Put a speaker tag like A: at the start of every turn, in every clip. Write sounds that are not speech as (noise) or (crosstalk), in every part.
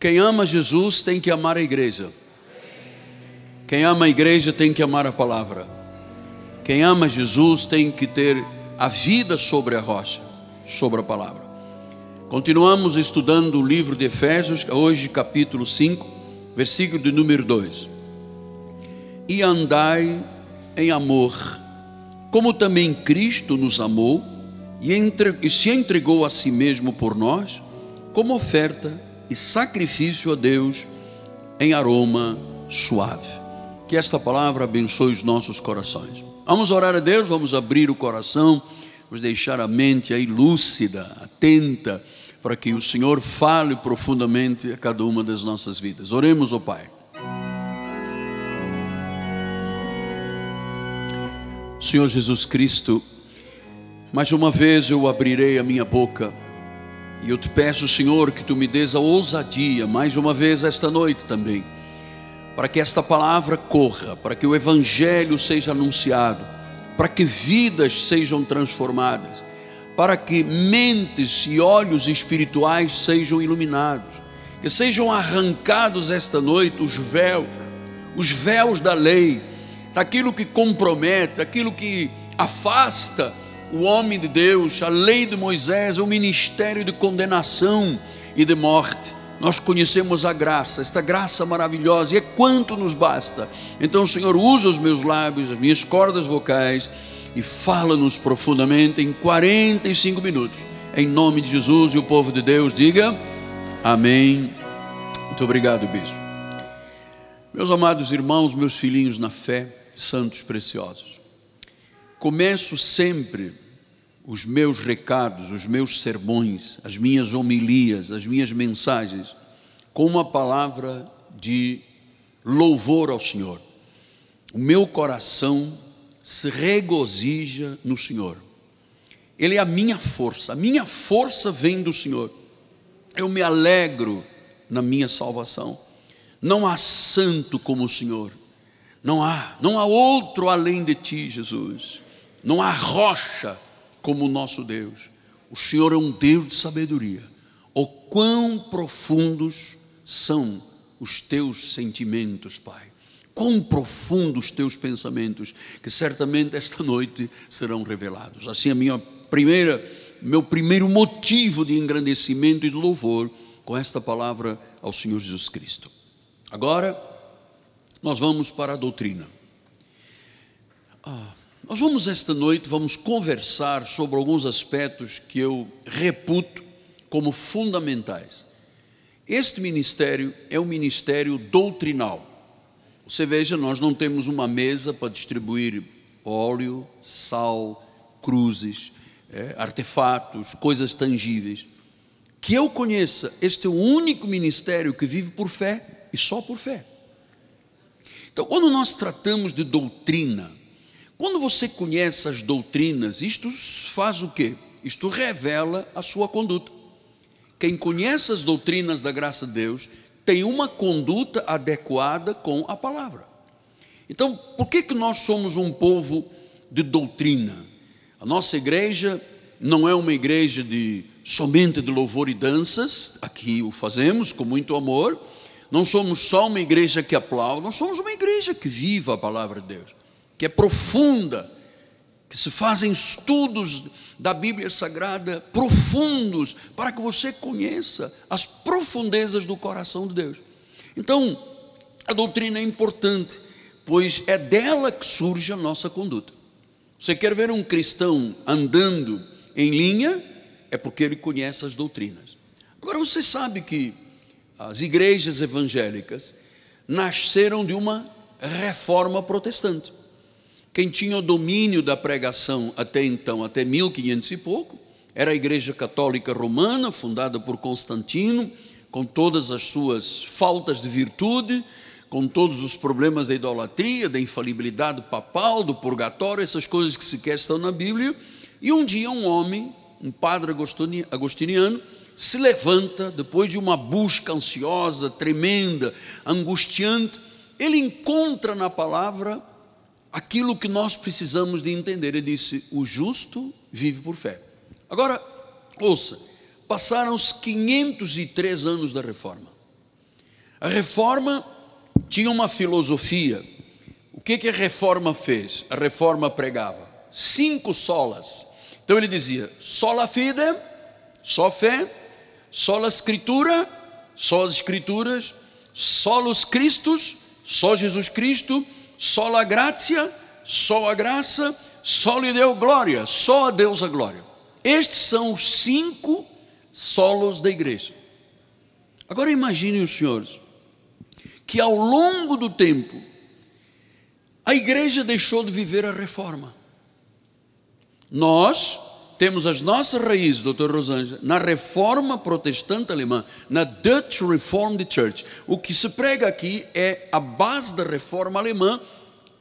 A: Quem ama Jesus tem que amar a igreja. Quem ama a igreja tem que amar a palavra. Quem ama Jesus tem que ter a vida sobre a rocha, sobre a palavra. Continuamos estudando o livro de Efésios, hoje capítulo 5, versículo de número 2. E andai em amor, como também Cristo nos amou e, entre, e se entregou a si mesmo por nós, como oferta e sacrifício a Deus em aroma suave. Que esta palavra abençoe os nossos corações. Vamos orar a Deus, vamos abrir o coração, vamos deixar a mente aí lúcida, atenta para que o Senhor fale profundamente a cada uma das nossas vidas. Oremos, ó oh Pai. Senhor Jesus Cristo, mais uma vez eu abrirei a minha boca e eu te peço, Senhor, que tu me dês a ousadia, mais uma vez esta noite também, para que esta palavra corra, para que o Evangelho seja anunciado, para que vidas sejam transformadas para que mentes e olhos espirituais sejam iluminados, que sejam arrancados esta noite os véus, os véus da lei, daquilo que compromete, aquilo que afasta o homem de Deus, a lei de Moisés, o ministério de condenação e de morte. Nós conhecemos a graça, esta graça maravilhosa, e é quanto nos basta. Então, Senhor, usa os meus lábios, as minhas cordas vocais e fala-nos profundamente em 45 minutos. Em nome de Jesus e o povo de Deus, diga amém. Muito obrigado, bispo. Meus amados irmãos, meus filhinhos na fé, santos preciosos, começo sempre os meus recados, os meus sermões, as minhas homilias, as minhas mensagens, com uma palavra de louvor ao Senhor. O meu coração se regozija no Senhor. Ele é a minha força, a minha força vem do Senhor. Eu me alegro na minha salvação. Não há santo como o Senhor. Não há, não há outro além de ti, Jesus. Não há rocha como o nosso Deus. O Senhor é um Deus de sabedoria. O quão profundos são os teus sentimentos, Pai quão profundos teus pensamentos, que certamente esta noite serão revelados. Assim a minha primeira, meu primeiro motivo de engrandecimento e de louvor com esta palavra ao Senhor Jesus Cristo. Agora nós vamos para a doutrina. Ah, nós vamos esta noite vamos conversar sobre alguns aspectos que eu reputo como fundamentais. Este ministério é um ministério doutrinal. Você veja, nós não temos uma mesa para distribuir óleo, sal, cruzes, é, artefatos, coisas tangíveis. Que eu conheça, este é o único ministério que vive por fé e só por fé. Então, quando nós tratamos de doutrina, quando você conhece as doutrinas, isto faz o quê? Isto revela a sua conduta. Quem conhece as doutrinas da graça de Deus tem uma conduta adequada com a palavra. Então, por que, que nós somos um povo de doutrina? A nossa igreja não é uma igreja de somente de louvor e danças, aqui o fazemos com muito amor. Não somos só uma igreja que aplaude, nós somos uma igreja que viva a palavra de Deus, que é profunda, que se fazem estudos da Bíblia Sagrada profundos, para que você conheça as profundezas do coração de Deus. Então, a doutrina é importante, pois é dela que surge a nossa conduta. Você quer ver um cristão andando em linha, é porque ele conhece as doutrinas. Agora, você sabe que as igrejas evangélicas nasceram de uma reforma protestante. Quem tinha o domínio da pregação até então, até 1500 e pouco, era a Igreja Católica Romana, fundada por Constantino, com todas as suas faltas de virtude, com todos os problemas da idolatria, da infalibilidade papal, do purgatório, essas coisas que sequer estão na Bíblia. E um dia um homem, um padre agostiniano, se levanta depois de uma busca ansiosa, tremenda, angustiante, ele encontra na palavra aquilo que nós precisamos de entender. Ele disse: o justo vive por fé. Agora, ouça, passaram os 503 anos da reforma. A reforma tinha uma filosofia. O que, que a reforma fez? A reforma pregava cinco solas. Então ele dizia: sola fide, só fé, sola escritura, só as escrituras, solos Cristos, só Jesus Cristo, sola gratia, só a graça, só lhe deu glória, só a Deus a glória. Estes são os cinco solos da igreja. Agora imaginem os senhores que ao longo do tempo a igreja deixou de viver a reforma. Nós temos as nossas raízes, doutor Rosângela, na reforma protestante alemã, na Dutch Reformed Church. O que se prega aqui é a base da reforma alemã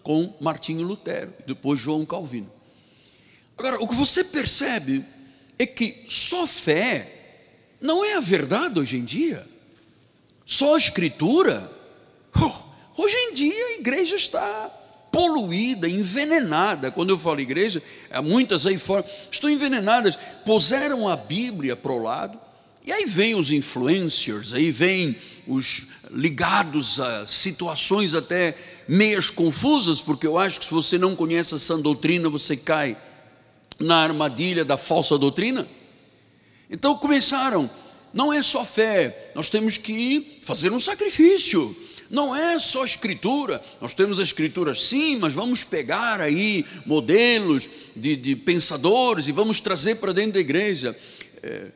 A: com Martinho Lutero, depois João Calvino. Agora, o que você percebe é que só fé não é a verdade hoje em dia. Só a escritura. Oh, hoje em dia a igreja está poluída, envenenada. Quando eu falo igreja, há muitas aí fora, estão envenenadas, puseram a Bíblia para o lado, e aí vem os influencers, aí vem os ligados a situações até meias confusas, porque eu acho que se você não conhece a sã doutrina, você cai na armadilha da falsa doutrina. Então começaram, não é só fé, nós temos que fazer um sacrifício não é só escritura, nós temos a escritura sim, mas vamos pegar aí modelos de, de pensadores e vamos trazer para dentro da igreja. É,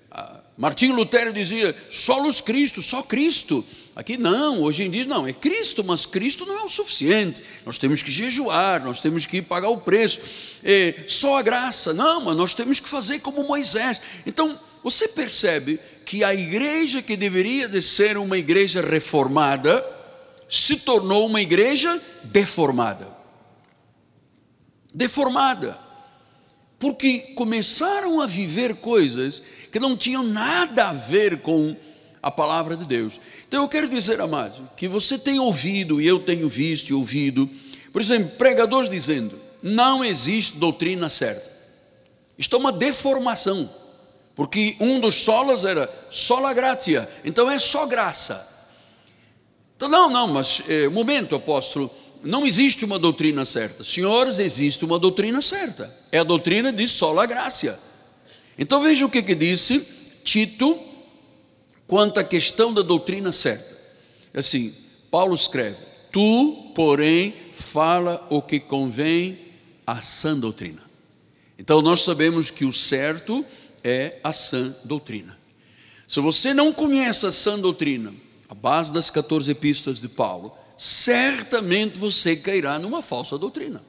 A: Martinho Lutero dizia: só luz Cristo, só Cristo. Aqui não, hoje em dia não, é Cristo, mas Cristo não é o suficiente. Nós temos que jejuar, nós temos que pagar o preço. É, só a graça, não, mas nós temos que fazer como Moisés. Então, você percebe que a igreja que deveria de ser uma igreja reformada, se tornou uma igreja deformada. Deformada. Porque começaram a viver coisas que não tinham nada a ver com a palavra de Deus. Então eu quero dizer, amados, que você tem ouvido, e eu tenho visto e ouvido, por exemplo, pregadores dizendo: não existe doutrina certa. Isto é uma deformação, porque um dos solas era sola gratia, então é só graça. Então, não, não, mas é, momento, apóstolo, não existe uma doutrina certa. Senhores, existe uma doutrina certa. É a doutrina de sola graça. Então veja o que, que disse Tito quanto à questão da doutrina certa. Assim, Paulo escreve: Tu, porém, fala o que convém à sã doutrina. Então nós sabemos que o certo é a sã doutrina. Se você não conhece a sã doutrina, a base das 14 epístolas de Paulo, certamente você cairá numa falsa doutrina.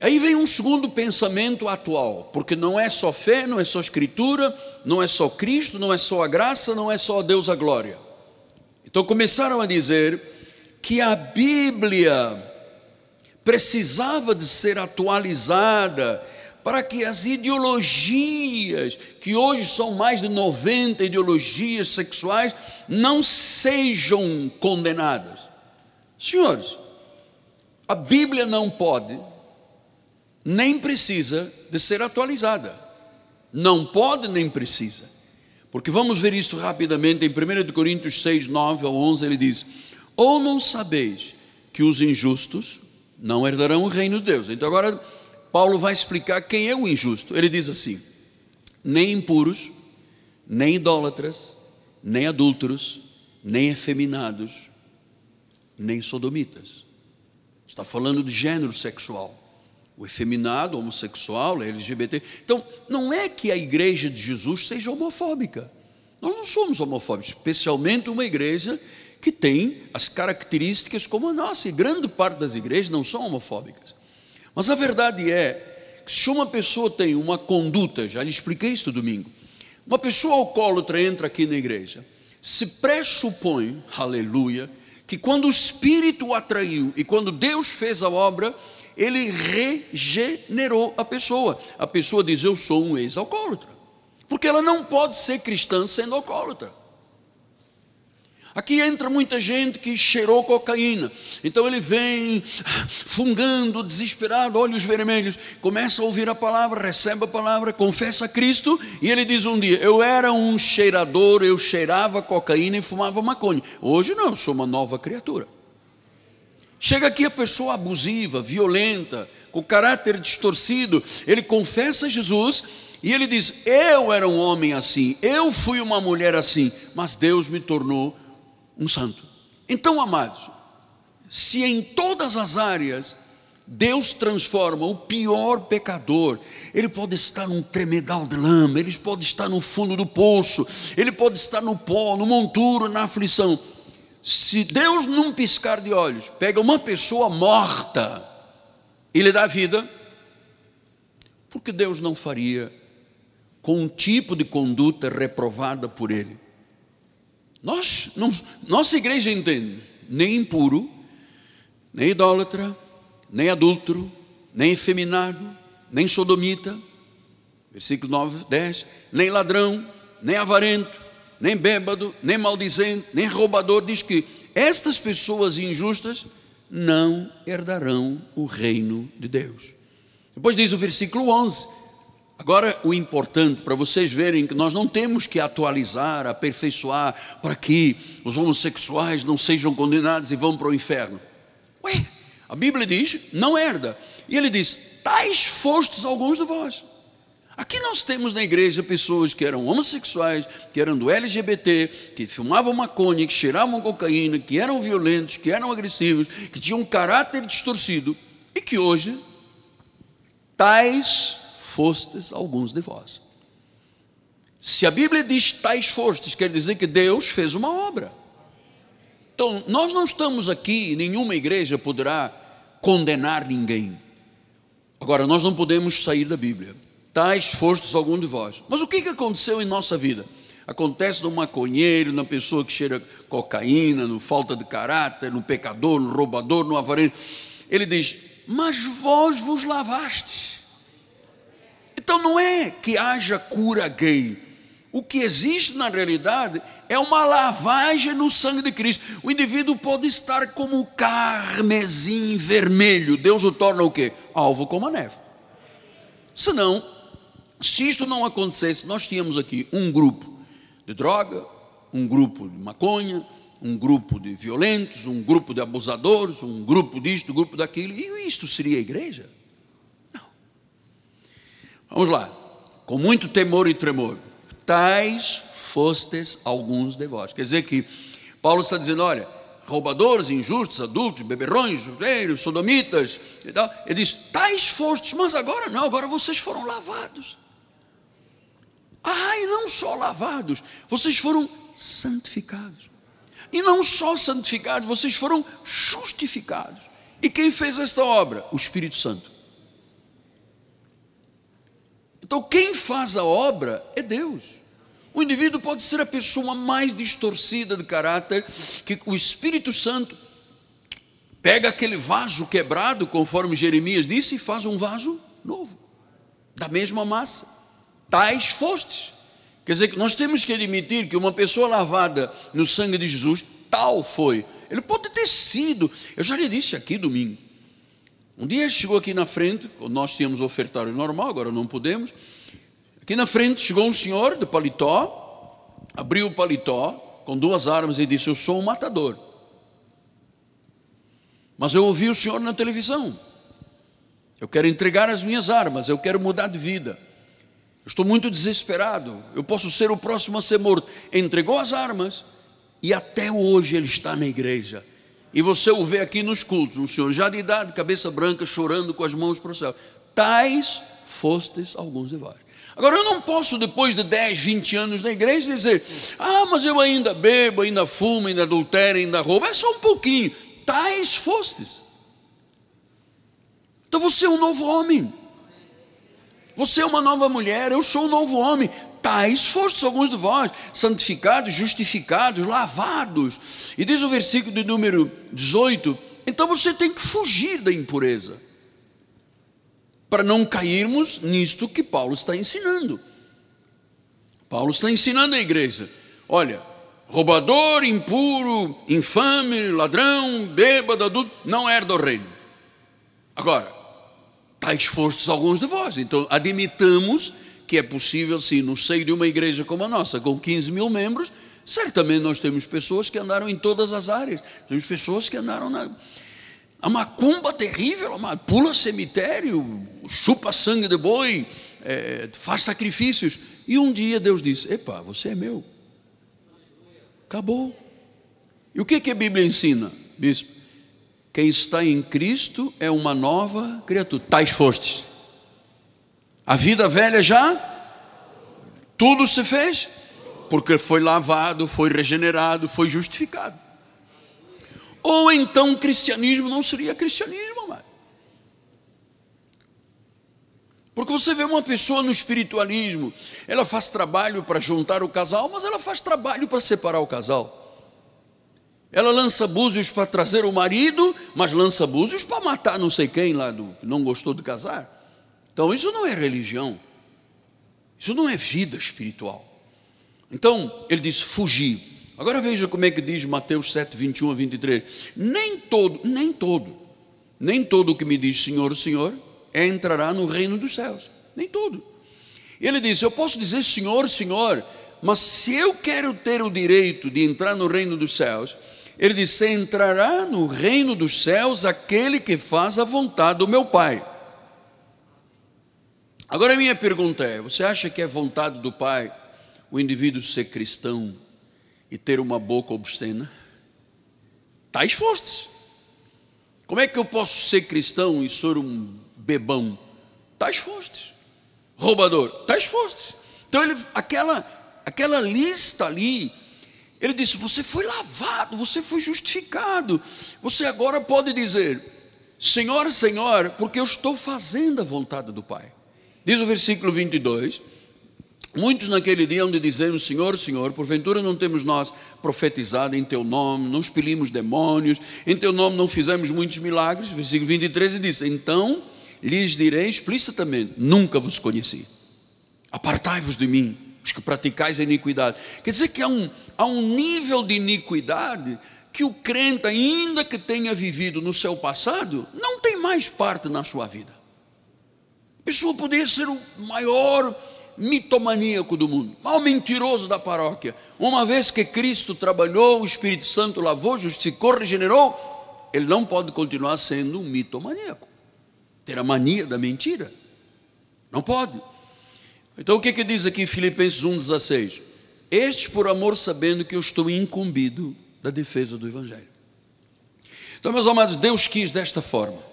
A: Aí vem um segundo pensamento atual, porque não é só fé, não é só escritura, não é só Cristo, não é só a graça, não é só a Deus a glória. Então começaram a dizer que a Bíblia precisava de ser atualizada para que as ideologias, que hoje são mais de 90 ideologias sexuais, não sejam condenadas. Senhores, a Bíblia não pode, nem precisa de ser atualizada. Não pode nem precisa. Porque vamos ver isso rapidamente em 1 Coríntios 6, 9 ao 11, ele diz: Ou não sabeis que os injustos não herdarão o reino de Deus. Então agora Paulo vai explicar quem é o injusto. Ele diz assim: nem impuros, nem idólatras, nem adúlteros, nem efeminados, nem sodomitas. Está falando de gênero sexual. O efeminado, homossexual, LGBT. Então, não é que a igreja de Jesus seja homofóbica. Nós não somos homofóbicos, especialmente uma igreja que tem as características como a nossa, e grande parte das igrejas não são homofóbicas. Mas a verdade é que se uma pessoa tem uma conduta, já lhe expliquei isso domingo, uma pessoa alcoólatra entra aqui na igreja, se pressupõe, aleluia, que quando o Espírito o atraiu e quando Deus fez a obra, ele regenerou a pessoa. A pessoa diz: Eu sou um ex-alcoólatra. Porque ela não pode ser cristã sendo alcoólatra. Aqui entra muita gente que cheirou cocaína. Então ele vem fungando, desesperado, olhos vermelhos, começa a ouvir a palavra, recebe a palavra, confessa a Cristo, e ele diz um dia: Eu era um cheirador, eu cheirava cocaína e fumava maconha. Hoje não, eu sou uma nova criatura. Chega aqui a pessoa abusiva, violenta, com caráter distorcido, ele confessa Jesus e ele diz: Eu era um homem assim, eu fui uma mulher assim, mas Deus me tornou um santo. Então, amados, se em todas as áreas Deus transforma o pior pecador, ele pode estar num tremedal de lama, ele pode estar no fundo do poço, ele pode estar no pó, no monturo, na aflição. Se Deus, num piscar de olhos, pega uma pessoa morta e lhe dá vida, por que Deus não faria com um tipo de conduta reprovada por ele? Nós, não, nossa igreja entende, nem impuro, nem idólatra, nem adúltero, nem efeminado, nem sodomita, versículo 9, 10, nem ladrão, nem avarento, nem bêbado, nem maldizente, nem roubador, diz que estas pessoas injustas não herdarão o reino de Deus. Depois diz o versículo 11: Agora, o importante para vocês verem que nós não temos que atualizar, aperfeiçoar para que os homossexuais não sejam condenados e vão para o inferno. Ué, a Bíblia diz: não herda. E ele diz: tais fostes alguns de vós. Aqui nós temos na igreja pessoas que eram homossexuais, que eram do LGBT, que fumavam maconha, que cheiravam cocaína, que eram violentos, que eram agressivos, que tinham um caráter distorcido e que hoje tais fostes alguns de vós. Se a Bíblia diz tais fostes, quer dizer que Deus fez uma obra. Então, nós não estamos aqui, nenhuma igreja poderá condenar ninguém. Agora, nós não podemos sair da Bíblia. Tais fostes algum de vós. Mas o que, aconteceu em nossa vida? Acontece no maconheiro, na pessoa que cheira cocaína, no falta de caráter, no pecador, no roubador, no avarento. Ele diz: Mas vós vos lavastes então não é que haja cura gay. O que existe na realidade é uma lavagem no sangue de Cristo. O indivíduo pode estar como carmesim vermelho. Deus o torna o quê? Alvo como a neve. Senão, se isto não acontecesse, nós tínhamos aqui um grupo de droga, um grupo de maconha, um grupo de violentos, um grupo de abusadores, um grupo disto, um grupo daquilo. E isto seria a igreja? Vamos lá. Com muito temor e tremor. Tais fostes alguns de vós. Quer dizer que Paulo está dizendo: olha, roubadores, injustos, adultos, beberrões, sodomitas. Ele diz: tais fostes, mas agora não, agora vocês foram lavados. Ah, e não só lavados, vocês foram santificados. E não só santificados, vocês foram justificados. E quem fez esta obra? O Espírito Santo. Então, quem faz a obra é Deus. O indivíduo pode ser a pessoa mais distorcida de caráter, que o Espírito Santo pega aquele vaso quebrado, conforme Jeremias disse, e faz um vaso novo, da mesma massa. Tais fostes. Quer dizer que nós temos que admitir que uma pessoa lavada no sangue de Jesus, tal foi. Ele pode ter sido, eu já lhe disse aqui domingo, um dia chegou aqui na frente, nós tínhamos ofertário normal, agora não podemos. Aqui na frente chegou um senhor de paletó, abriu o paletó com duas armas e disse: Eu sou um matador. Mas eu ouvi o senhor na televisão. Eu quero entregar as minhas armas, eu quero mudar de vida. Eu estou muito desesperado. Eu posso ser o próximo a ser morto. Entregou as armas e até hoje ele está na igreja. E você o vê aqui nos cultos, um senhor já de idade, cabeça branca, chorando com as mãos para o céu. Tais fostes alguns de vós. Agora, eu não posso, depois de 10, 20 anos na igreja, dizer: Ah, mas eu ainda bebo, ainda fumo, ainda adultero, ainda roubo. É só um pouquinho. Tais fostes. Então você é um novo homem. Você é uma nova mulher, eu sou um novo homem tais fostes alguns de vós, santificados, justificados, lavados. E diz o versículo de número 18: então você tem que fugir da impureza, para não cairmos nisto que Paulo está ensinando. Paulo está ensinando a igreja: olha, roubador, impuro, infame, ladrão, bêbado, adulto, não herda o reino. Agora, tais forças alguns de vós. Então, admitamos que é possível, sim, no seio de uma igreja como a nossa, com 15 mil membros, certamente nós temos pessoas que andaram em todas as áreas. Temos pessoas que andaram na a macumba terrível, pula cemitério, chupa sangue de boi, é, faz sacrifícios. E um dia Deus disse: Epa, você é meu. Acabou. E o que, que a Bíblia ensina, bispo? Quem está em Cristo é uma nova criatura. Tais fostes. A vida velha já, tudo se fez, porque foi lavado, foi regenerado, foi justificado. Ou então o cristianismo não seria cristianismo, mano. Porque você vê uma pessoa no espiritualismo, ela faz trabalho para juntar o casal, mas ela faz trabalho para separar o casal. Ela lança búzios para trazer o marido, mas lança búzios para matar não sei quem lá do que não gostou de casar. Então isso não é religião. Isso não é vida espiritual. Então, ele diz fugir. Agora veja como é que diz Mateus 7, 21 a 23. Nem todo, nem todo, nem todo o que me diz Senhor, Senhor, entrará no reino dos céus. Nem todo. Ele diz: Eu posso dizer Senhor, Senhor, mas se eu quero ter o direito de entrar no reino dos céus, ele disse: Entrará no reino dos céus aquele que faz a vontade do meu Pai. Agora a minha pergunta é: você acha que é vontade do Pai o indivíduo ser cristão e ter uma boca obscena? Tais fostes. Como é que eu posso ser cristão e ser um bebão? Tais fostes. Roubador? Tais fostes. Então ele, aquela, aquela lista ali, ele disse: Você foi lavado, você foi justificado. Você agora pode dizer: Senhor, Senhor, porque eu estou fazendo a vontade do Pai. Diz o versículo 22 Muitos naquele dia onde dizemos, Senhor, Senhor, porventura não temos nós profetizado em Teu nome, não expelimos demônios, em Teu nome não fizemos muitos milagres. Versículo 23 diz: Então lhes direi explicitamente: Nunca vos conheci. Apartai-vos de mim, os que praticais a iniquidade. Quer dizer que há um, há um nível de iniquidade que o crente, ainda que tenha vivido no seu passado, não tem mais parte na sua vida. Pessoa poderia ser o maior mitomaníaco do mundo, mal mentiroso da paróquia. Uma vez que Cristo trabalhou, o Espírito Santo lavou, justificou, regenerou, ele não pode continuar sendo um mitomaníaco, ter a mania da mentira. Não pode. Então o que, que diz aqui Filipenses 1,16? Estes por amor sabendo que eu estou incumbido da defesa do Evangelho. Então, meus amados, Deus quis desta forma.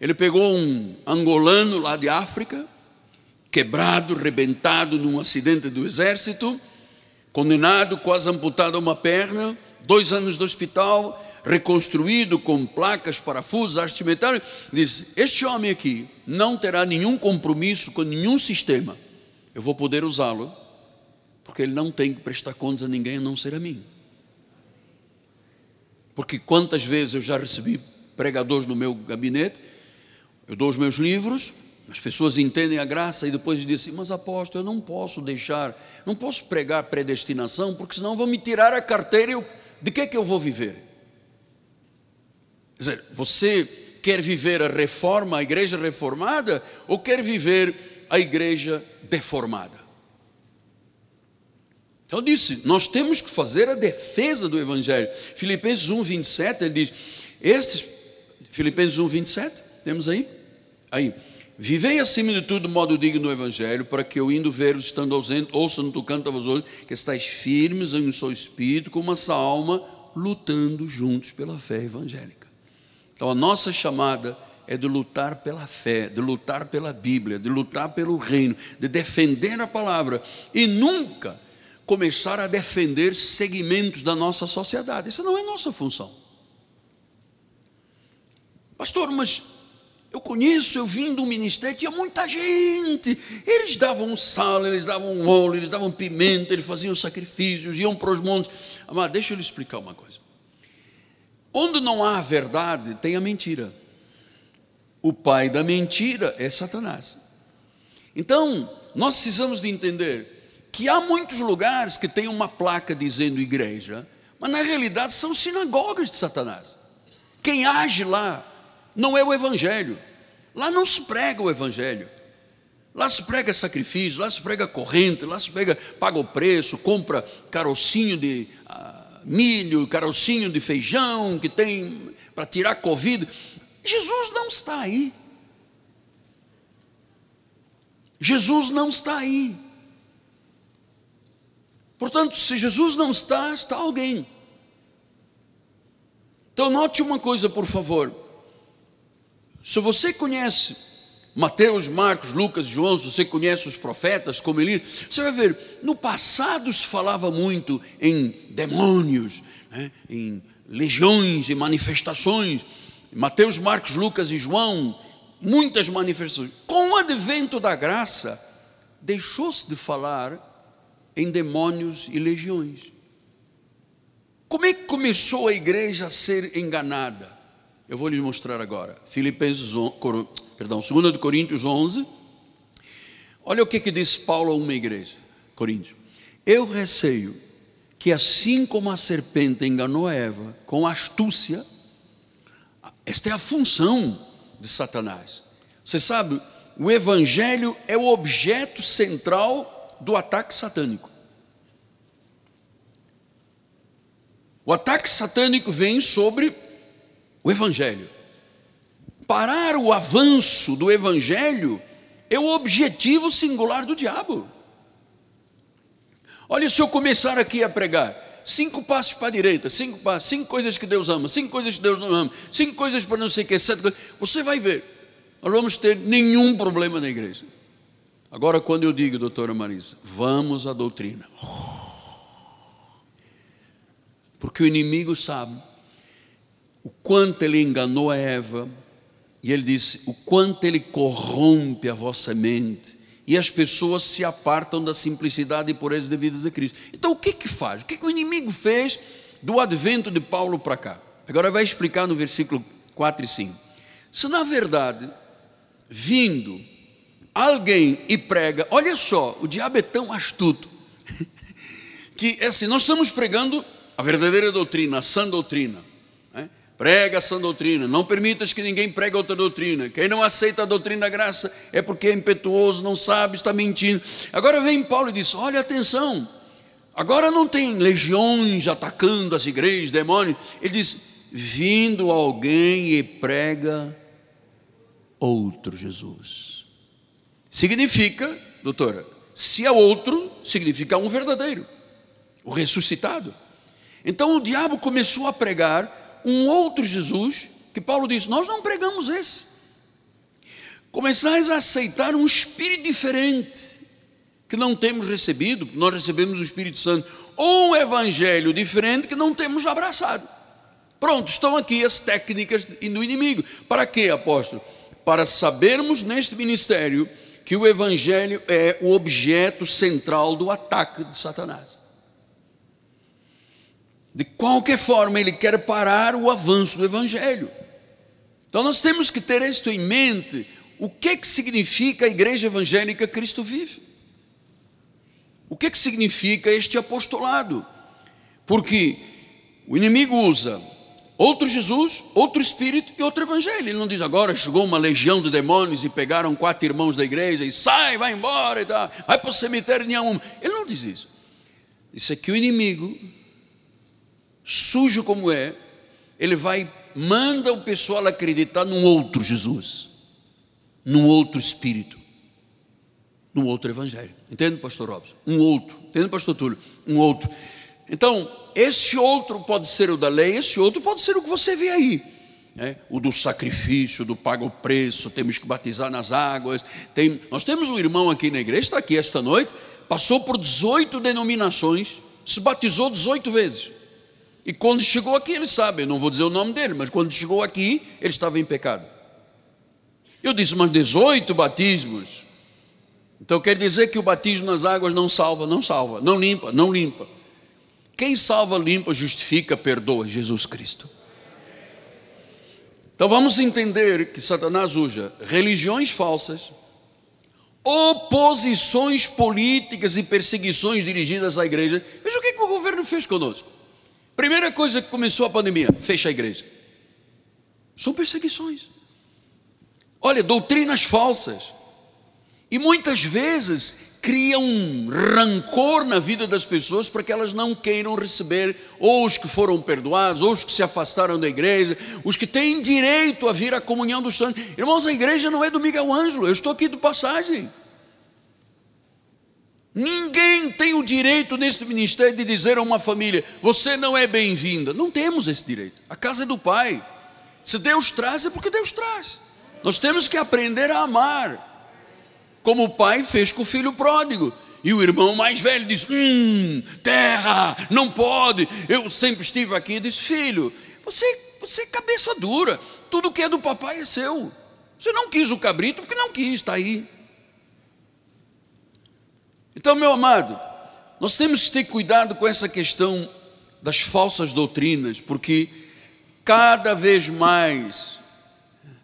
A: Ele pegou um angolano lá de África, quebrado, rebentado num acidente do exército, condenado, quase amputado a uma perna, dois anos de hospital, reconstruído com placas, parafusos, arte metal. Diz: Este homem aqui não terá nenhum compromisso com nenhum sistema. Eu vou poder usá-lo, porque ele não tem que prestar contas a ninguém a não ser a mim. Porque quantas vezes eu já recebi pregadores no meu gabinete, eu dou os meus livros, as pessoas entendem a graça e depois dizem assim, mas apóstolo, eu não posso deixar, não posso pregar predestinação, porque senão vão me tirar a carteira e eu, de que é que eu vou viver? Quer dizer, você quer viver a reforma, a igreja reformada, ou quer viver a igreja deformada? Então disse, nós temos que fazer a defesa do Evangelho. Filipenses 1, 27, ele diz, estes, Filipenses 1, 27, temos aí? Aí. Vivei acima de tudo modo digno do Evangelho, para que eu indo ver estando ausente, ouça no tocante a vós que estáis firmes em um só espírito, com uma só alma, lutando juntos pela fé evangélica. Então a nossa chamada é de lutar pela fé, de lutar pela Bíblia, de lutar pelo reino, de defender a palavra e nunca começar a defender segmentos da nossa sociedade. Essa não é nossa função. Pastor, mas eu conheço, eu vim do ministério, tinha muita gente. Eles davam sal, eles davam óleo, eles davam pimenta, eles faziam sacrifícios, iam para os montes. Mas deixa eu lhe explicar uma coisa. Onde não há verdade, tem a mentira. O pai da mentira é Satanás. Então, nós precisamos de entender que há muitos lugares que tem uma placa dizendo igreja, mas na realidade são sinagogas de Satanás. Quem age lá não é o evangelho. Lá não se prega o evangelho. Lá se prega sacrifício, lá se prega corrente, lá se prega, paga o preço, compra carocinho de ah, milho, carocinho de feijão que tem para tirar Covid. Jesus não está aí. Jesus não está aí. Portanto, se Jesus não está, está alguém. Então, note uma coisa, por favor. Se você conhece Mateus, Marcos, Lucas, João, se você conhece os profetas, como ele, você vai ver, no passado se falava muito em demônios, né, em legiões e manifestações. Mateus, Marcos, Lucas e João, muitas manifestações. Com o advento da graça, deixou-se de falar em demônios e legiões. Como é que começou a igreja a ser enganada? Eu vou lhe mostrar agora. Filipenses perdão, 2 Coríntios 11. Olha o que, que diz Paulo a uma igreja, Coríntios. Eu receio que assim como a serpente enganou a Eva com astúcia, esta é a função de Satanás. Você sabe, o evangelho é o objeto central do ataque satânico. O ataque satânico vem sobre o evangelho. Parar o avanço do evangelho é o objetivo singular do diabo. Olha, se eu começar aqui a pregar cinco passos para a direita, cinco passos, cinco coisas que Deus ama, cinco coisas que Deus não ama, cinco coisas para não sei o que, sete coisas, você vai ver, nós vamos ter nenhum problema na igreja. Agora, quando eu digo, doutora Marisa, vamos à doutrina, porque o inimigo sabe quanto ele enganou a Eva, e ele disse: o quanto ele corrompe a vossa mente, e as pessoas se apartam da simplicidade e pureza devidas a Cristo. Então, o que que faz? O que, que o inimigo fez do advento de Paulo para cá? Agora vai explicar no versículo 4 e 5. Se na verdade, vindo alguém e prega, olha só, o diabo é tão astuto, (laughs) que é assim, nós estamos pregando a verdadeira doutrina, a sã doutrina. Prega essa doutrina, não permitas que ninguém pregue outra doutrina. Quem não aceita a doutrina da graça é porque é impetuoso, não sabe, está mentindo. Agora vem Paulo e diz: Olha, atenção, agora não tem legiões atacando as igrejas, demônios. Ele diz: Vindo alguém e prega outro Jesus. Significa, doutora, se é outro, significa um verdadeiro, o ressuscitado. Então o diabo começou a pregar um outro Jesus, que Paulo diz: Nós não pregamos esse. Começais a aceitar um espírito diferente, que não temos recebido, nós recebemos o Espírito Santo, ou um evangelho diferente que não temos abraçado. Pronto, estão aqui as técnicas do inimigo. Para quê, apóstolo? Para sabermos neste ministério que o evangelho é o objeto central do ataque de Satanás. De qualquer forma, ele quer parar o avanço do Evangelho. Então nós temos que ter isto em mente. O que, que significa a igreja evangélica Cristo vive? O que, que significa este apostolado? Porque o inimigo usa outro Jesus, outro Espírito e outro Evangelho. Ele não diz agora chegou uma legião de demônios e pegaram quatro irmãos da igreja e sai, vai embora e tá, vai para o cemitério nenhum. Ele não diz isso. Isso é que o inimigo sujo como é, ele vai, manda o pessoal acreditar num outro Jesus, num outro Espírito, num outro Evangelho. Entende, pastor Robson? Um outro. Entende, pastor Túlio? Um outro. Então, esse outro pode ser o da lei, esse outro pode ser o que você vê aí. Né? O do sacrifício, do pago preço, temos que batizar nas águas. Tem, nós temos um irmão aqui na igreja, está aqui esta noite, passou por 18 denominações, se batizou 18 vezes. E quando chegou aqui, ele sabe, não vou dizer o nome dele, mas quando chegou aqui, ele estava em pecado. Eu disse, mas 18 batismos. Então quer dizer que o batismo nas águas não salva, não salva, não limpa, não limpa. Quem salva, limpa, justifica, perdoa, Jesus Cristo. Então vamos entender que Satanás usa religiões falsas, oposições políticas e perseguições dirigidas à igreja. Veja o que, que o governo fez conosco. Primeira coisa que começou a pandemia: fecha a igreja. São perseguições. Olha, doutrinas falsas. E muitas vezes cria um rancor na vida das pessoas para que elas não queiram receber, ou os que foram perdoados, ou os que se afastaram da igreja, os que têm direito a vir à comunhão dos santos. Irmãos, a igreja não é do Miguel Ângelo, eu estou aqui de passagem. Ninguém tem o direito neste ministério de dizer a uma família: você não é bem-vinda. Não temos esse direito. A casa é do Pai. Se Deus traz, é porque Deus traz. Nós temos que aprender a amar como o pai fez com o filho pródigo. E o irmão mais velho disse: Hum, terra, não pode. Eu sempre estive aqui e disse: Filho, você, você é cabeça dura. Tudo que é do papai é seu. Você não quis o cabrito porque não quis, está aí. Então, meu amado, nós temos que ter cuidado com essa questão das falsas doutrinas, porque cada vez mais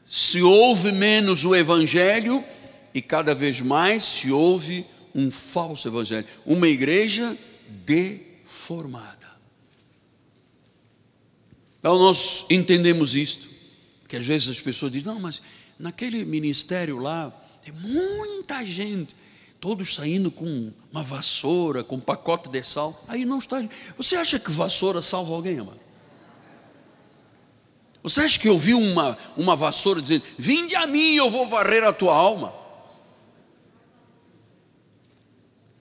A: se ouve menos o evangelho e cada vez mais se ouve um falso evangelho, uma igreja deformada. Então nós entendemos isto, que às vezes as pessoas dizem, não, mas naquele ministério lá tem muita gente, todos saindo com uma vassoura, com um pacote de sal. Aí não está. Você acha que vassoura salva alguém, amado? Você acha que eu vi uma, uma vassoura dizendo: Vinde a mim, eu vou varrer a tua alma?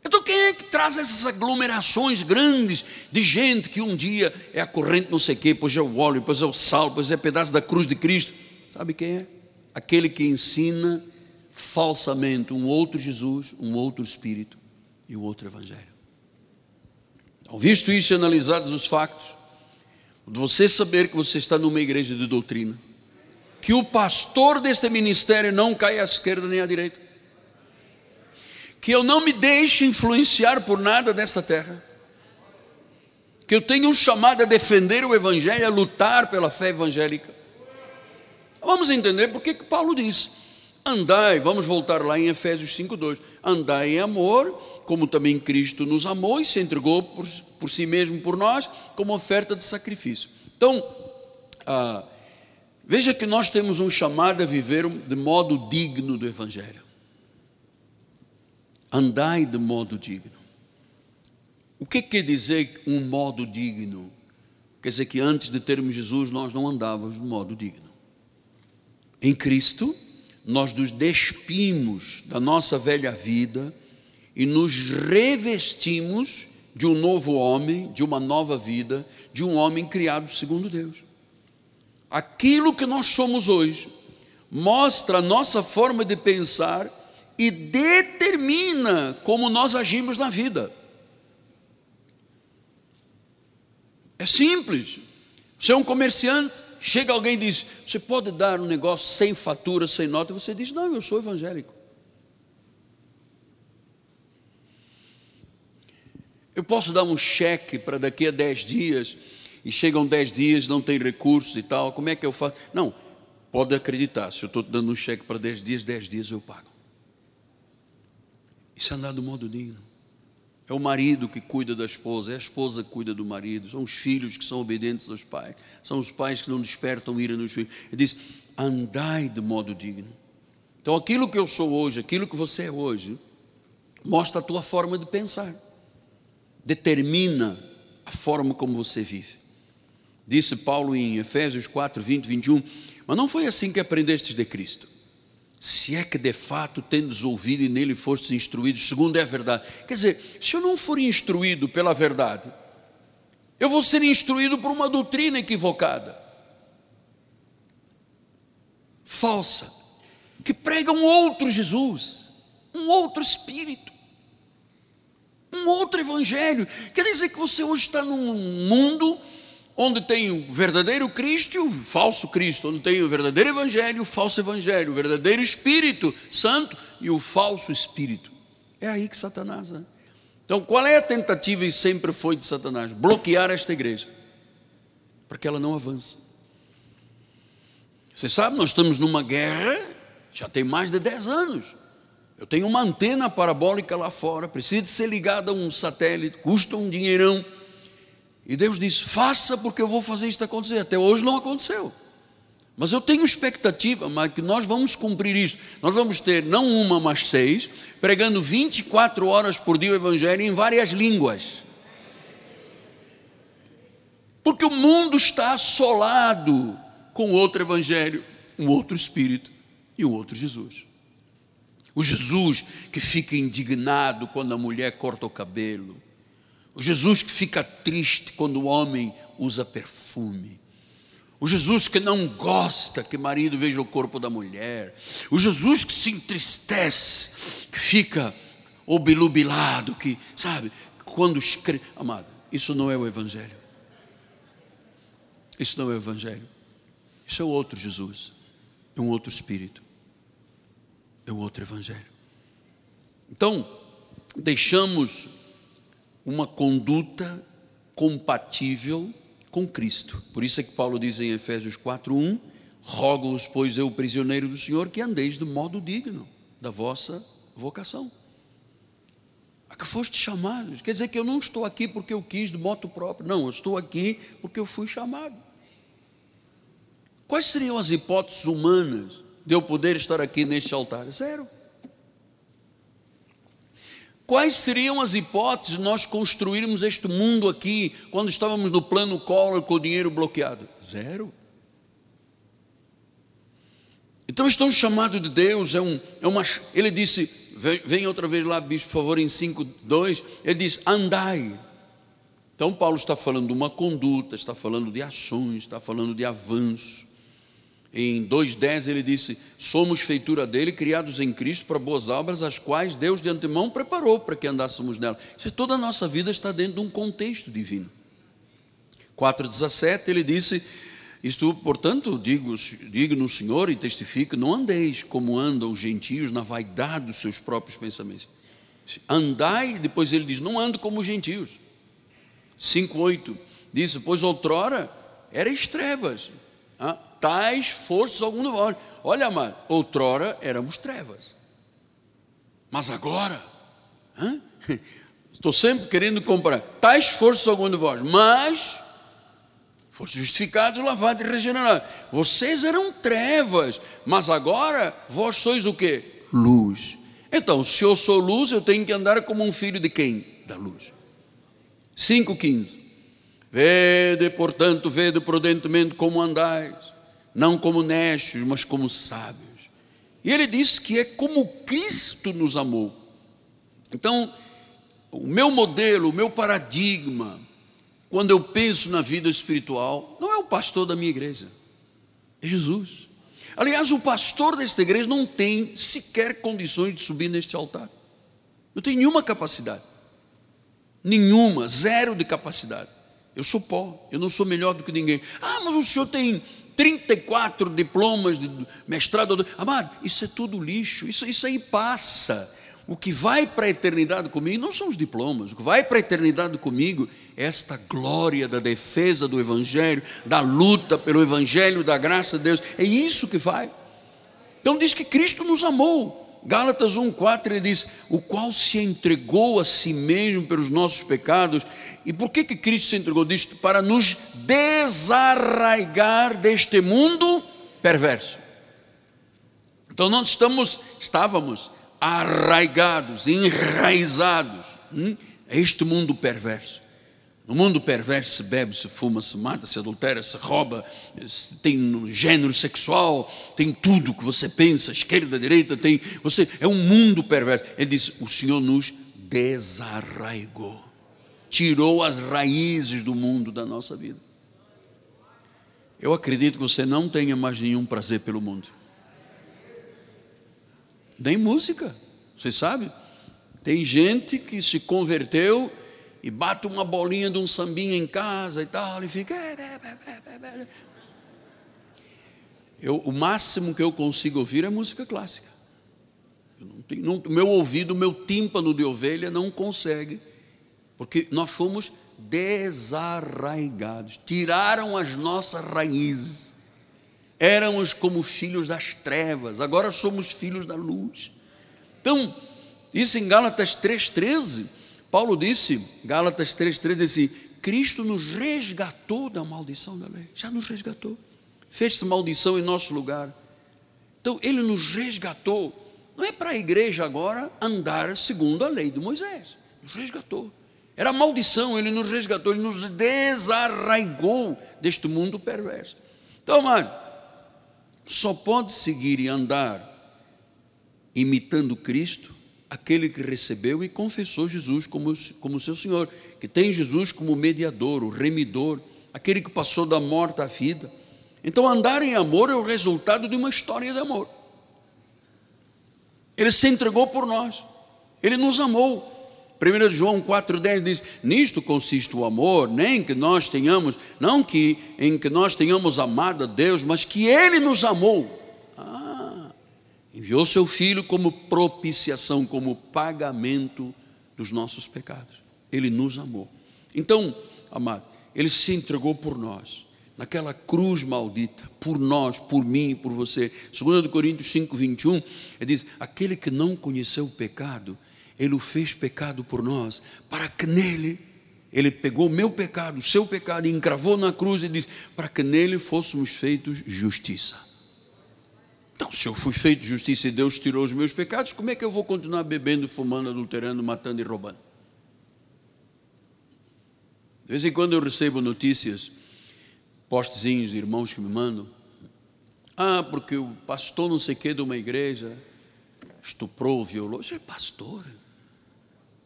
A: Então quem é que traz essas aglomerações grandes de gente que um dia é a corrente não sei o quê, depois é o óleo, depois é o sal, depois é pedaço da cruz de Cristo? Sabe quem é? Aquele que ensina falsamente um outro Jesus, um outro Espírito e um outro Evangelho. Então, visto isso e analisados os factos, você saber que você está numa igreja de doutrina, que o pastor deste ministério não cai à esquerda nem à direita, que eu não me deixe influenciar por nada dessa terra, que eu tenha um chamado a defender o Evangelho, a lutar pela fé evangélica. Vamos entender por que Paulo diz: andai, vamos voltar lá em Efésios 5,2: andai em amor, como também Cristo nos amou e se entregou por, por si mesmo por nós, como oferta de sacrifício. Então, ah, veja que nós temos um chamado a viver de modo digno do Evangelho andai de modo digno. O que quer dizer um modo digno? Quer dizer que antes de termos Jesus nós não andávamos de modo digno. Em Cristo, nós nos despimos da nossa velha vida e nos revestimos de um novo homem, de uma nova vida, de um homem criado segundo Deus. Aquilo que nós somos hoje mostra a nossa forma de pensar e determina como nós agimos na vida. É simples. Você é um comerciante, chega alguém e diz: Você pode dar um negócio sem fatura, sem nota? E você diz: Não, eu sou evangélico. Eu posso dar um cheque para daqui a 10 dias, e chegam 10 dias, não tem recursos e tal, como é que eu faço? Não, pode acreditar, se eu estou dando um cheque para 10 dias, 10 dias eu pago. Isso é andar do modo digno. É o marido que cuida da esposa, é a esposa que cuida do marido, são os filhos que são obedientes aos pais, são os pais que não despertam ira nos filhos. Ele diz: andai de modo digno. Então, aquilo que eu sou hoje, aquilo que você é hoje, mostra a tua forma de pensar, determina a forma como você vive. Disse Paulo em Efésios 4, 20, 21, mas não foi assim que aprendestes de Cristo se é que de fato tendes ouvido e nele fostes instruídos, segundo é a verdade. Quer dizer, se eu não for instruído pela verdade, eu vou ser instruído por uma doutrina equivocada, falsa, que prega um outro Jesus, um outro Espírito, um outro Evangelho. Quer dizer que você hoje está num mundo onde tem o verdadeiro Cristo e o falso Cristo, onde tem o verdadeiro Evangelho e o falso Evangelho, o verdadeiro Espírito Santo e o falso Espírito. É aí que Satanás é. Então, qual é a tentativa e sempre foi de Satanás? Bloquear esta igreja, para que ela não avance. Você sabe, nós estamos numa guerra, já tem mais de 10 anos, Eu tenho uma antena parabólica lá fora, precisa ser ligada a um satélite, custa um dinheirão. E Deus diz: faça porque eu vou fazer isso acontecer. Até hoje não aconteceu. Mas eu tenho expectativa, mas que nós vamos cumprir isso. Nós vamos ter não uma, mas seis, pregando 24 horas por dia o Evangelho em várias línguas. Porque o mundo está assolado com outro Evangelho, um outro Espírito e um outro Jesus. O Jesus que fica indignado quando a mulher corta o cabelo. O Jesus que fica triste quando o homem usa perfume. O Jesus que não gosta que marido veja o corpo da mulher. O Jesus que se entristece, que fica obilubilado, que, sabe, quando escreve. Amado, isso não é o Evangelho. Isso não é o Evangelho. Isso é outro Jesus. É um outro Espírito. É um outro Evangelho. Então, deixamos uma conduta compatível com Cristo. Por isso é que Paulo diz em Efésios 4:1, rogo-vos, pois eu, prisioneiro do Senhor, que andeis de modo digno da vossa vocação. A que foste chamados. Quer dizer que eu não estou aqui porque eu quis de moto próprio. Não, eu estou aqui porque eu fui chamado. Quais seriam as hipóteses humanas de eu poder estar aqui neste altar? Zero. Quais seriam as hipóteses de nós construirmos este mundo aqui quando estávamos no plano Collor com o dinheiro bloqueado? Zero. Então, estão chamado de Deus é, um, é uma. Ele disse, vem, vem outra vez lá, bispo, por favor, em 5,2. Ele diz: andai. Então, Paulo está falando de uma conduta, está falando de ações, está falando de avanço. Em 2,10 ele disse: Somos feitura dele, criados em Cristo para boas obras, as quais Deus de antemão preparou para que andássemos nela. Toda a nossa vida está dentro de um contexto divino. 4,17 ele disse: Isto, portanto, digo, digo no Senhor e testifico: não andeis como andam os gentios na vaidade dos seus próprios pensamentos. Andai, depois ele diz: Não ando como os gentios. 5,8 disse: Pois outrora erais trevas. Ah, tais forças algum de vós. Olha, amado, outrora éramos trevas, mas agora, hein? (laughs) estou sempre querendo comparar, tais forças algum de vós, mas foram justificados, lavados e regenerados. Vocês eram trevas, mas agora vós sois o que? Luz. Então, se eu sou luz, eu tenho que andar como um filho de quem? Da luz. 5,15. Vede, portanto, vede prudentemente como andais não como necios, mas como sábios. E ele diz que é como Cristo nos amou. Então, o meu modelo, o meu paradigma, quando eu penso na vida espiritual, não é o pastor da minha igreja, é Jesus. Aliás, o pastor desta igreja não tem sequer condições de subir neste altar. Não tem nenhuma capacidade. Nenhuma, zero de capacidade. Eu sou pó, eu não sou melhor do que ninguém. Ah, mas o senhor tem 34 diplomas de mestrado. Amado, isso é tudo lixo, isso, isso aí passa. O que vai para a eternidade comigo não são os diplomas, o que vai para a eternidade comigo é esta glória da defesa do Evangelho, da luta pelo Evangelho, da graça de Deus. É isso que vai. Então diz que Cristo nos amou. Gálatas 1,4 ele diz: O qual se entregou a si mesmo pelos nossos pecados e por que, que Cristo se entregou disto? Para nos desarraigar deste mundo perverso. Então nós estamos, estávamos arraigados, enraizados hum, a este mundo perverso. No mundo perverso se bebe, se fuma, se mata, se adultera, se rouba, tem gênero sexual, tem tudo que você pensa, esquerda, direita, tem. Você é um mundo perverso. Ele diz: o Senhor nos desarraigou tirou as raízes do mundo da nossa vida. Eu acredito que você não tenha mais nenhum prazer pelo mundo. Nem música, você sabe? Tem gente que se converteu e bate uma bolinha de um sambinha em casa e tal, e fica. É, é, é, eu, o máximo que eu consigo ouvir é música clássica. O meu ouvido, meu tímpano de ovelha não consegue porque nós fomos desarraigados, tiraram as nossas raízes. Éramos como filhos das trevas, agora somos filhos da luz. Então, isso em Gálatas 3,13, Paulo disse, Gálatas 3,13 disse Cristo nos resgatou da maldição da lei, já nos resgatou, fez-se maldição em nosso lugar. Então, Ele nos resgatou. Não é para a igreja agora andar segundo a lei de Moisés, nos resgatou. Era maldição, Ele nos resgatou, Ele nos desarraigou deste mundo perverso. Então, amado, só pode seguir e andar imitando Cristo aquele que recebeu e confessou Jesus como, como seu Senhor, que tem Jesus como mediador, o remidor, aquele que passou da morte à vida. Então, andar em amor é o resultado de uma história de amor. Ele se entregou por nós, ele nos amou. 1 João 4,10 diz: Nisto consiste o amor, nem que nós tenhamos, não que em que nós tenhamos amado a Deus, mas que Ele nos amou enviou seu filho como propiciação, como pagamento dos nossos pecados. Ele nos amou. Então, amado, ele se entregou por nós, naquela cruz maldita, por nós, por mim e por você. 2 Coríntios 5, 21, ele diz: Aquele que não conheceu o pecado, ele o fez pecado por nós, para que nele ele pegou o meu pecado, o seu pecado, e encravou na cruz e disse: para que nele fôssemos feitos justiça. Então, se eu fui feito justiça e Deus tirou os meus pecados, como é que eu vou continuar bebendo, fumando, adulterando, matando e roubando? De vez em quando eu recebo notícias, postezinhos de irmãos que me mandam. Ah, porque o pastor não sei que de uma igreja estuprou, violou. Isso é pastor.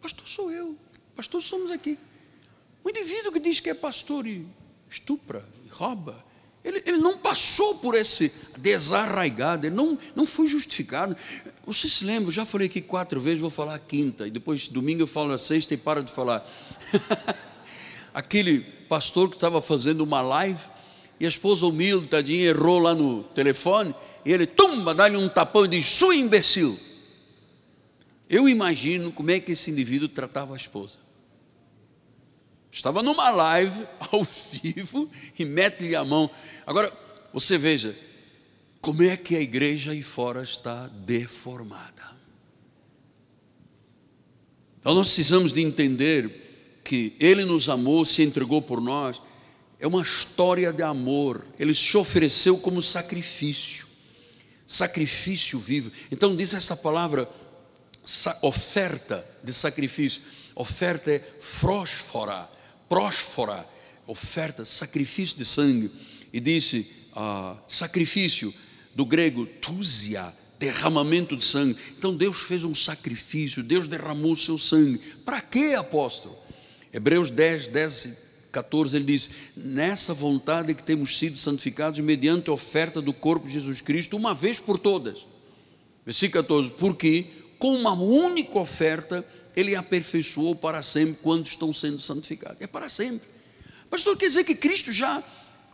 A: Pastor sou eu. Pastor somos aqui. O indivíduo que diz que é pastor e estupra, e rouba, ele, ele não passou por esse desarraigado, ele não, não foi justificado. Você se lembra, já falei aqui quatro vezes, vou falar a quinta, e depois domingo eu falo a sexta e para de falar. (laughs) Aquele pastor que estava fazendo uma live, e a esposa humilde, tadinha, errou lá no telefone, e ele, tumba, dá-lhe um tapão e diz: sua imbecil. Eu imagino como é que esse indivíduo tratava a esposa. Estava numa live, (laughs) ao vivo, e mete-lhe a mão. Agora, você veja, como é que a igreja aí fora está deformada. Então nós precisamos de entender que Ele nos amou, se entregou por nós. É uma história de amor. Ele se ofereceu como sacrifício, sacrifício vivo. Então diz essa palavra, oferta de sacrifício. Oferta é frósfora prósfora, oferta, sacrifício de sangue. E disse, ah, sacrifício, do grego, túzia, derramamento de sangue. Então Deus fez um sacrifício, Deus derramou o seu sangue. Para quê, apóstolo? Hebreus 10, 10 14, ele diz: Nessa vontade que temos sido santificados mediante a oferta do corpo de Jesus Cristo, uma vez por todas. Versículo 14: Porque com uma única oferta ele aperfeiçoou para sempre quando estão sendo santificados. É para sempre. Pastor, quer dizer que Cristo já,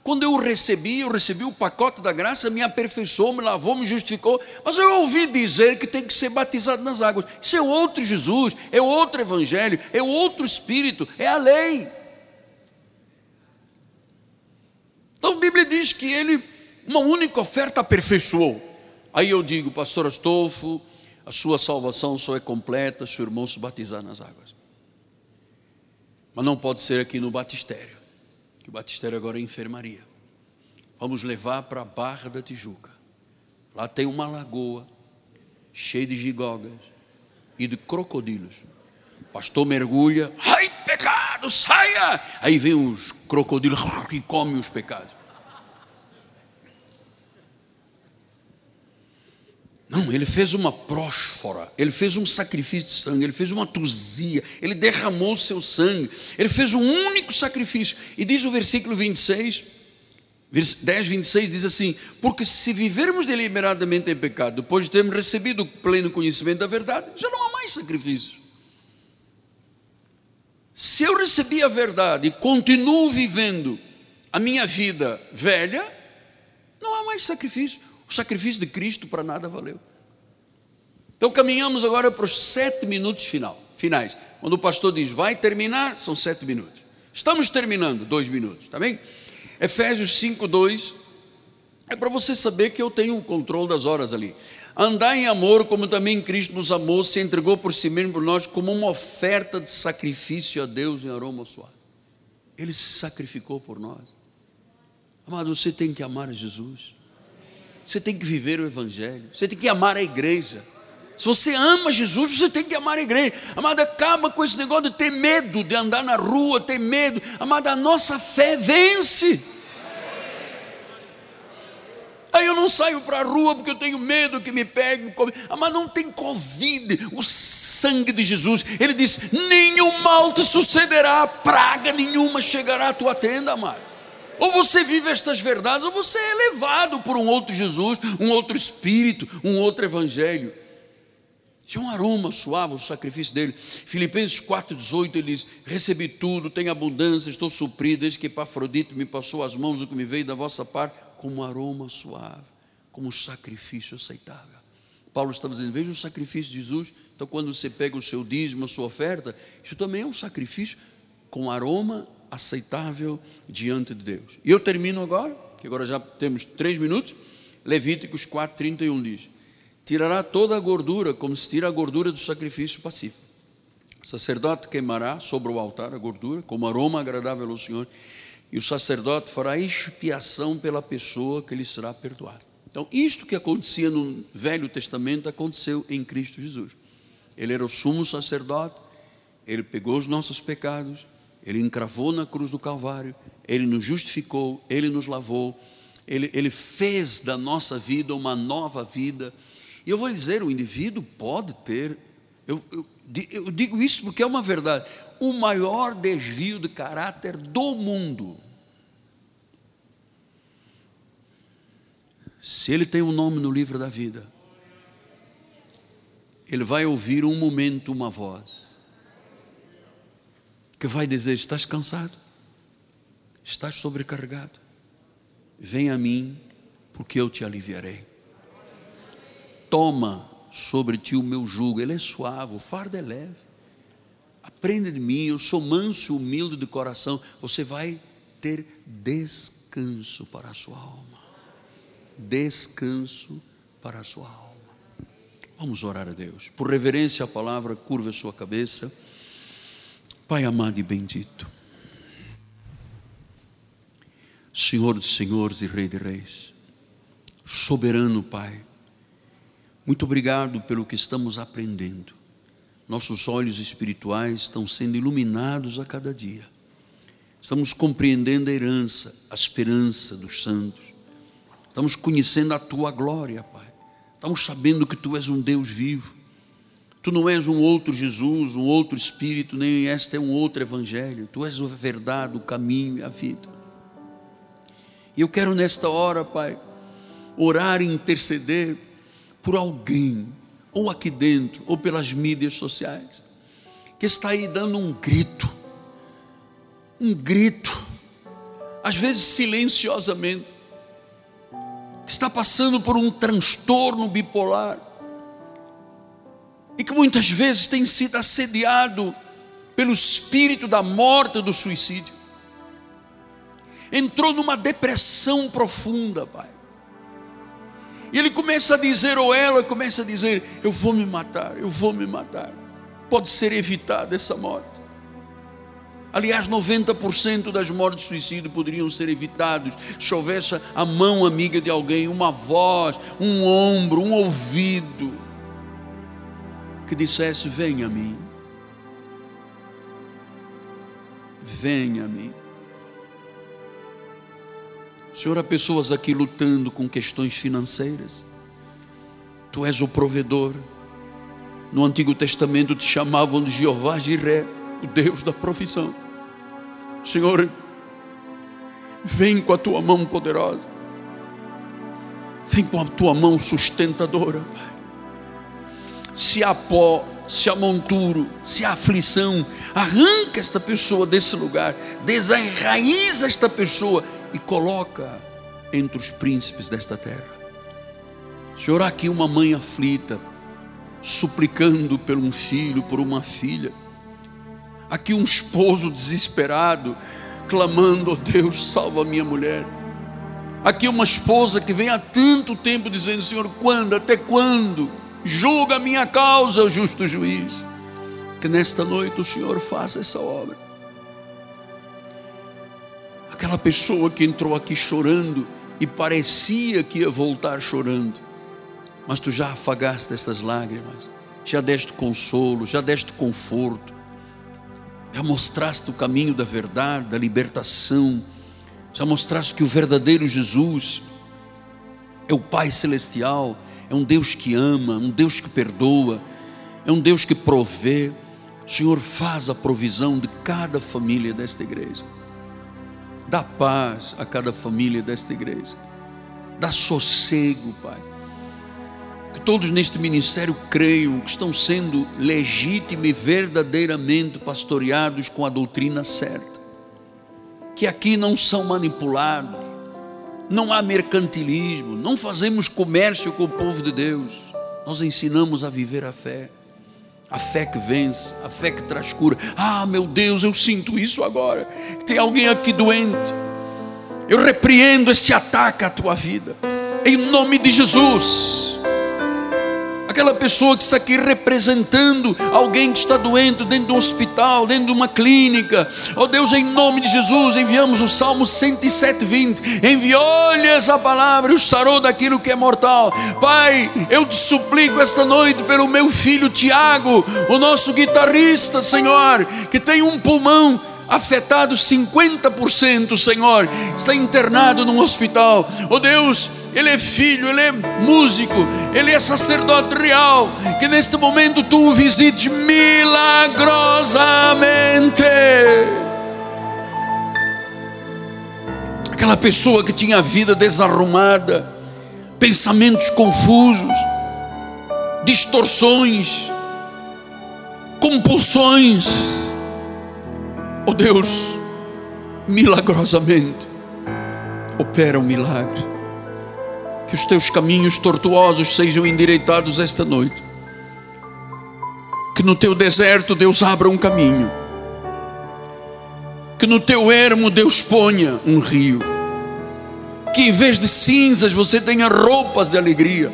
A: quando eu recebi, eu recebi o pacote da graça, me aperfeiçoou, me lavou, me justificou. Mas eu ouvi dizer que tem que ser batizado nas águas. Isso é outro Jesus, é outro Evangelho, é outro Espírito, é a lei. Então a Bíblia diz que ele, uma única oferta, aperfeiçoou. Aí eu digo, pastor Astolfo, a sua salvação só é completa se o irmão se batizar nas águas. Mas não pode ser aqui no batistério, que o batistério agora é enfermaria. Vamos levar para a Barra da Tijuca. Lá tem uma lagoa cheia de gigogas e de crocodilos. O pastor mergulha, ai pecado, saia! Aí vem os crocodilos (laughs) e comem os pecados. Não, ele fez uma prósfora, ele fez um sacrifício de sangue, ele fez uma tuzia, ele derramou seu sangue, ele fez um único sacrifício. E diz o versículo 26, 10, 26 diz assim: Porque se vivermos deliberadamente em pecado, depois de termos recebido o pleno conhecimento da verdade, já não há mais sacrifícios. Se eu recebi a verdade e continuo vivendo a minha vida velha, não há mais sacrifício. O sacrifício de Cristo para nada valeu. Então caminhamos agora para os sete minutos final, finais. Quando o pastor diz vai terminar, são sete minutos. Estamos terminando, dois minutos, tá bem? Efésios 5, 2. É para você saber que eu tenho o controle das horas ali. Andar em amor, como também Cristo nos amou, se entregou por si mesmo por nós, como uma oferta de sacrifício a Deus em aroma suave. Ele se sacrificou por nós. Amado, você tem que amar Jesus. Você tem que viver o Evangelho. Você tem que amar a igreja. Se você ama Jesus, você tem que amar a igreja. Amada, acaba com esse negócio de ter medo de andar na rua, ter medo. Amada, a nossa fé vence. Aí eu não saio para a rua porque eu tenho medo que me pegue. Mas não tem Covid, o sangue de Jesus. Ele diz: nenhum mal te sucederá, praga nenhuma chegará à tua tenda, amado. Ou você vive estas verdades, ou você é levado por um outro Jesus, um outro Espírito, um outro Evangelho. Tinha um aroma suave o sacrifício dele. Filipenses 4,18 ele diz: Recebi tudo, tenho abundância, estou suprido, desde que Epafrodito me passou as mãos o que me veio da vossa parte, como um aroma suave, como um sacrifício aceitável. Paulo estava dizendo: Veja o sacrifício de Jesus. Então, quando você pega o seu dízimo, a sua oferta, isso também é um sacrifício com aroma aceitável diante de Deus. E eu termino agora, que agora já temos três minutos. Levíticos 4,31 diz tirará toda a gordura, como se tira a gordura do sacrifício pacífico. O sacerdote queimará sobre o altar a gordura, como aroma agradável ao Senhor, e o sacerdote fará expiação pela pessoa que lhe será perdoada. Então, isto que acontecia no Velho Testamento aconteceu em Cristo Jesus. Ele era o sumo sacerdote, ele pegou os nossos pecados, ele encravou na cruz do Calvário, ele nos justificou, ele nos lavou, ele, ele fez da nossa vida uma nova vida e eu vou dizer: o indivíduo pode ter, eu, eu, eu digo isso porque é uma verdade, o maior desvio de caráter do mundo. Se ele tem um nome no livro da vida, ele vai ouvir um momento uma voz que vai dizer: Estás cansado? Estás sobrecarregado? Vem a mim, porque eu te aliviarei. Toma sobre ti o meu jugo, ele é suave, o fardo é leve. Aprende de mim, eu sou manso e humilde de coração. Você vai ter descanso para a sua alma. Descanso para a sua alma. Vamos orar a Deus. Por reverência à palavra, curva a sua cabeça. Pai amado e bendito. Senhor dos senhores e Rei de reis. Soberano Pai muito obrigado pelo que estamos aprendendo. Nossos olhos espirituais estão sendo iluminados a cada dia. Estamos compreendendo a herança, a esperança dos santos. Estamos conhecendo a tua glória, Pai. Estamos sabendo que tu és um Deus vivo. Tu não és um outro Jesus, um outro Espírito, nem este é um outro Evangelho. Tu és a verdade, o caminho e a vida. E eu quero nesta hora, Pai, orar e interceder por alguém, ou aqui dentro, ou pelas mídias sociais, que está aí dando um grito, um grito, às vezes silenciosamente, que está passando por um transtorno bipolar, e que muitas vezes tem sido assediado pelo espírito da morte, do suicídio, entrou numa depressão profunda, Pai e ele começa a dizer, ou ela começa a dizer: Eu vou me matar, eu vou me matar. Pode ser evitada essa morte. Aliás, 90% das mortes de suicídio poderiam ser evitados se houvesse a mão amiga de alguém, uma voz, um ombro, um ouvido, que dissesse: Venha a mim. Venha a mim. Senhor, há pessoas aqui lutando com questões financeiras. Tu és o provedor. No Antigo Testamento te chamavam de Jeová Jiré, o Deus da provisão. Senhor, vem com a tua mão poderosa. Vem com a tua mão sustentadora, Pai. Se há pó, se há monturo, se há aflição, arranca esta pessoa desse lugar, desenraiza esta pessoa e coloca entre os príncipes desta terra. Senhor, aqui uma mãe aflita, suplicando por um filho, por uma filha. Aqui um esposo desesperado, clamando: oh Deus, salva minha mulher. Aqui uma esposa que vem há tanto tempo dizendo: Senhor, quando, até quando? Julga a minha causa, justo juiz. Que nesta noite o Senhor faça essa obra. Aquela pessoa que entrou aqui chorando e parecia que ia voltar chorando, mas tu já afagaste estas lágrimas, já deste consolo, já deste conforto, já mostraste o caminho da verdade, da libertação, já mostraste que o verdadeiro Jesus é o Pai Celestial, é um Deus que ama, um Deus que perdoa, é um Deus que provê. Senhor, faz a provisão de cada família desta igreja. Dá paz a cada família desta igreja. Dá sossego, Pai. Que todos neste ministério creiam que estão sendo legítimos e verdadeiramente pastoreados com a doutrina certa. Que aqui não são manipulados, não há mercantilismo, não fazemos comércio com o povo de Deus. Nós ensinamos a viver a fé. A fé que vence, a fé que traz cura. Ah, meu Deus, eu sinto isso agora. Tem alguém aqui doente. Eu repreendo esse ataque à tua vida. Em nome de Jesus aquela pessoa que está aqui representando alguém que está doente dentro de um hospital, dentro de uma clínica. Ó oh Deus, em nome de Jesus, enviamos o Salmo 107, 20. Enviou-lhes a palavra os sarou daquilo que é mortal. Pai, eu te suplico esta noite pelo meu filho Tiago, o nosso guitarrista, Senhor, que tem um pulmão afetado 50%, Senhor, está internado num hospital. Oh Deus, ele é filho, ele é músico, ele é sacerdote real. Que neste momento tu o visites milagrosamente. Aquela pessoa que tinha a vida desarrumada, pensamentos confusos, distorções, compulsões. Oh Deus, milagrosamente, opera um milagre que os teus caminhos tortuosos sejam endireitados esta noite. Que no teu deserto Deus abra um caminho. Que no teu ermo Deus ponha um rio. Que em vez de cinzas você tenha roupas de alegria.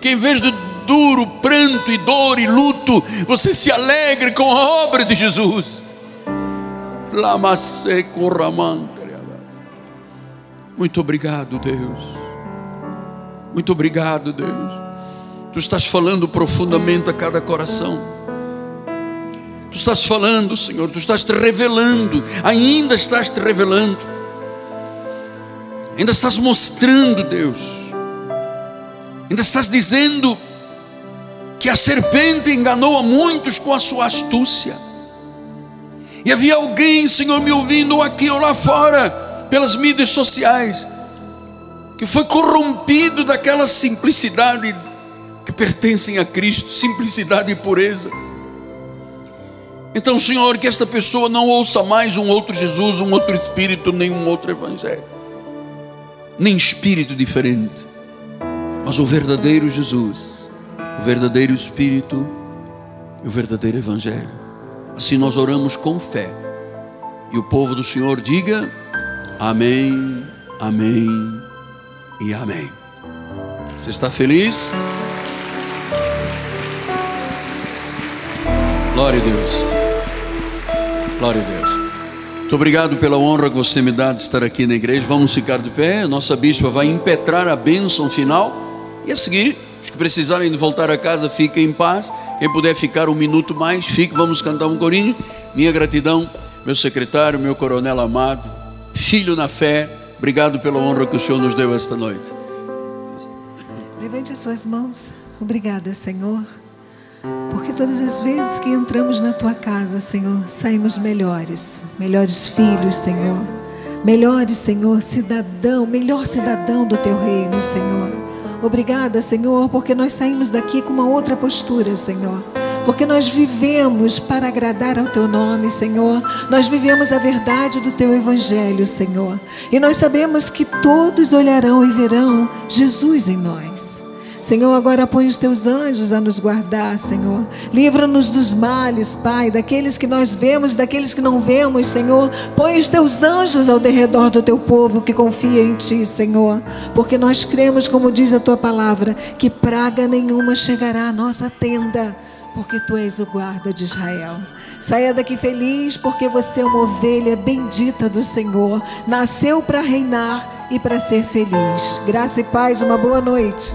A: Que em vez de duro, pranto e dor e luto, você se alegre com a obra de Jesus. Lama seco ramante. Muito obrigado, Deus. Muito obrigado, Deus. Tu estás falando profundamente a cada coração. Tu estás falando, Senhor, tu estás te revelando, ainda estás te revelando. Ainda estás mostrando, Deus. Ainda estás dizendo que a serpente enganou a muitos com a sua astúcia. E havia alguém, Senhor, me ouvindo aqui ou lá fora, pelas mídias sociais, que foi corrompido daquela simplicidade que pertencem a Cristo, simplicidade e pureza. Então, Senhor, que esta pessoa não ouça mais um outro Jesus, um outro Espírito, nem um outro Evangelho, nem espírito diferente, mas o verdadeiro Jesus, o verdadeiro Espírito e o verdadeiro Evangelho. Assim nós oramos com fé, e o povo do Senhor diga: Amém, Amém e amém. Você está feliz? Glória a Deus. Glória a Deus. Muito obrigado pela honra que você me dá de estar aqui na igreja. Vamos ficar de pé. Nossa bispa vai impetrar a bênção final. E a seguir, os que precisarem de voltar a casa, fiquem em paz. Quem puder ficar um minuto mais, fique. Vamos cantar um corinho. Minha gratidão, meu secretário, meu coronel amado, filho na fé Obrigado pela honra que o Senhor nos deu esta noite.
B: Levante as suas mãos. Obrigada, Senhor. Porque todas as vezes que entramos na tua casa, Senhor, saímos melhores, melhores filhos, Senhor. Melhores, Senhor, cidadão, melhor cidadão do teu reino, Senhor. Obrigada, Senhor, porque nós saímos daqui com uma outra postura, Senhor porque nós vivemos para agradar ao Teu nome, Senhor. Nós vivemos a verdade do Teu Evangelho, Senhor. E nós sabemos que todos olharão e verão Jesus em nós. Senhor, agora põe os teus anjos a nos guardar, Senhor. Livra-nos dos males, Pai, daqueles que nós vemos, daqueles que não vemos, Senhor. Põe os teus anjos ao redor do teu povo que confia em ti, Senhor. Porque nós cremos, como diz a tua palavra, que praga nenhuma chegará à nossa tenda, porque tu és o guarda de Israel. Saia daqui feliz, porque você é uma ovelha bendita do Senhor. Nasceu para reinar e para ser feliz. Graça e paz, uma boa noite.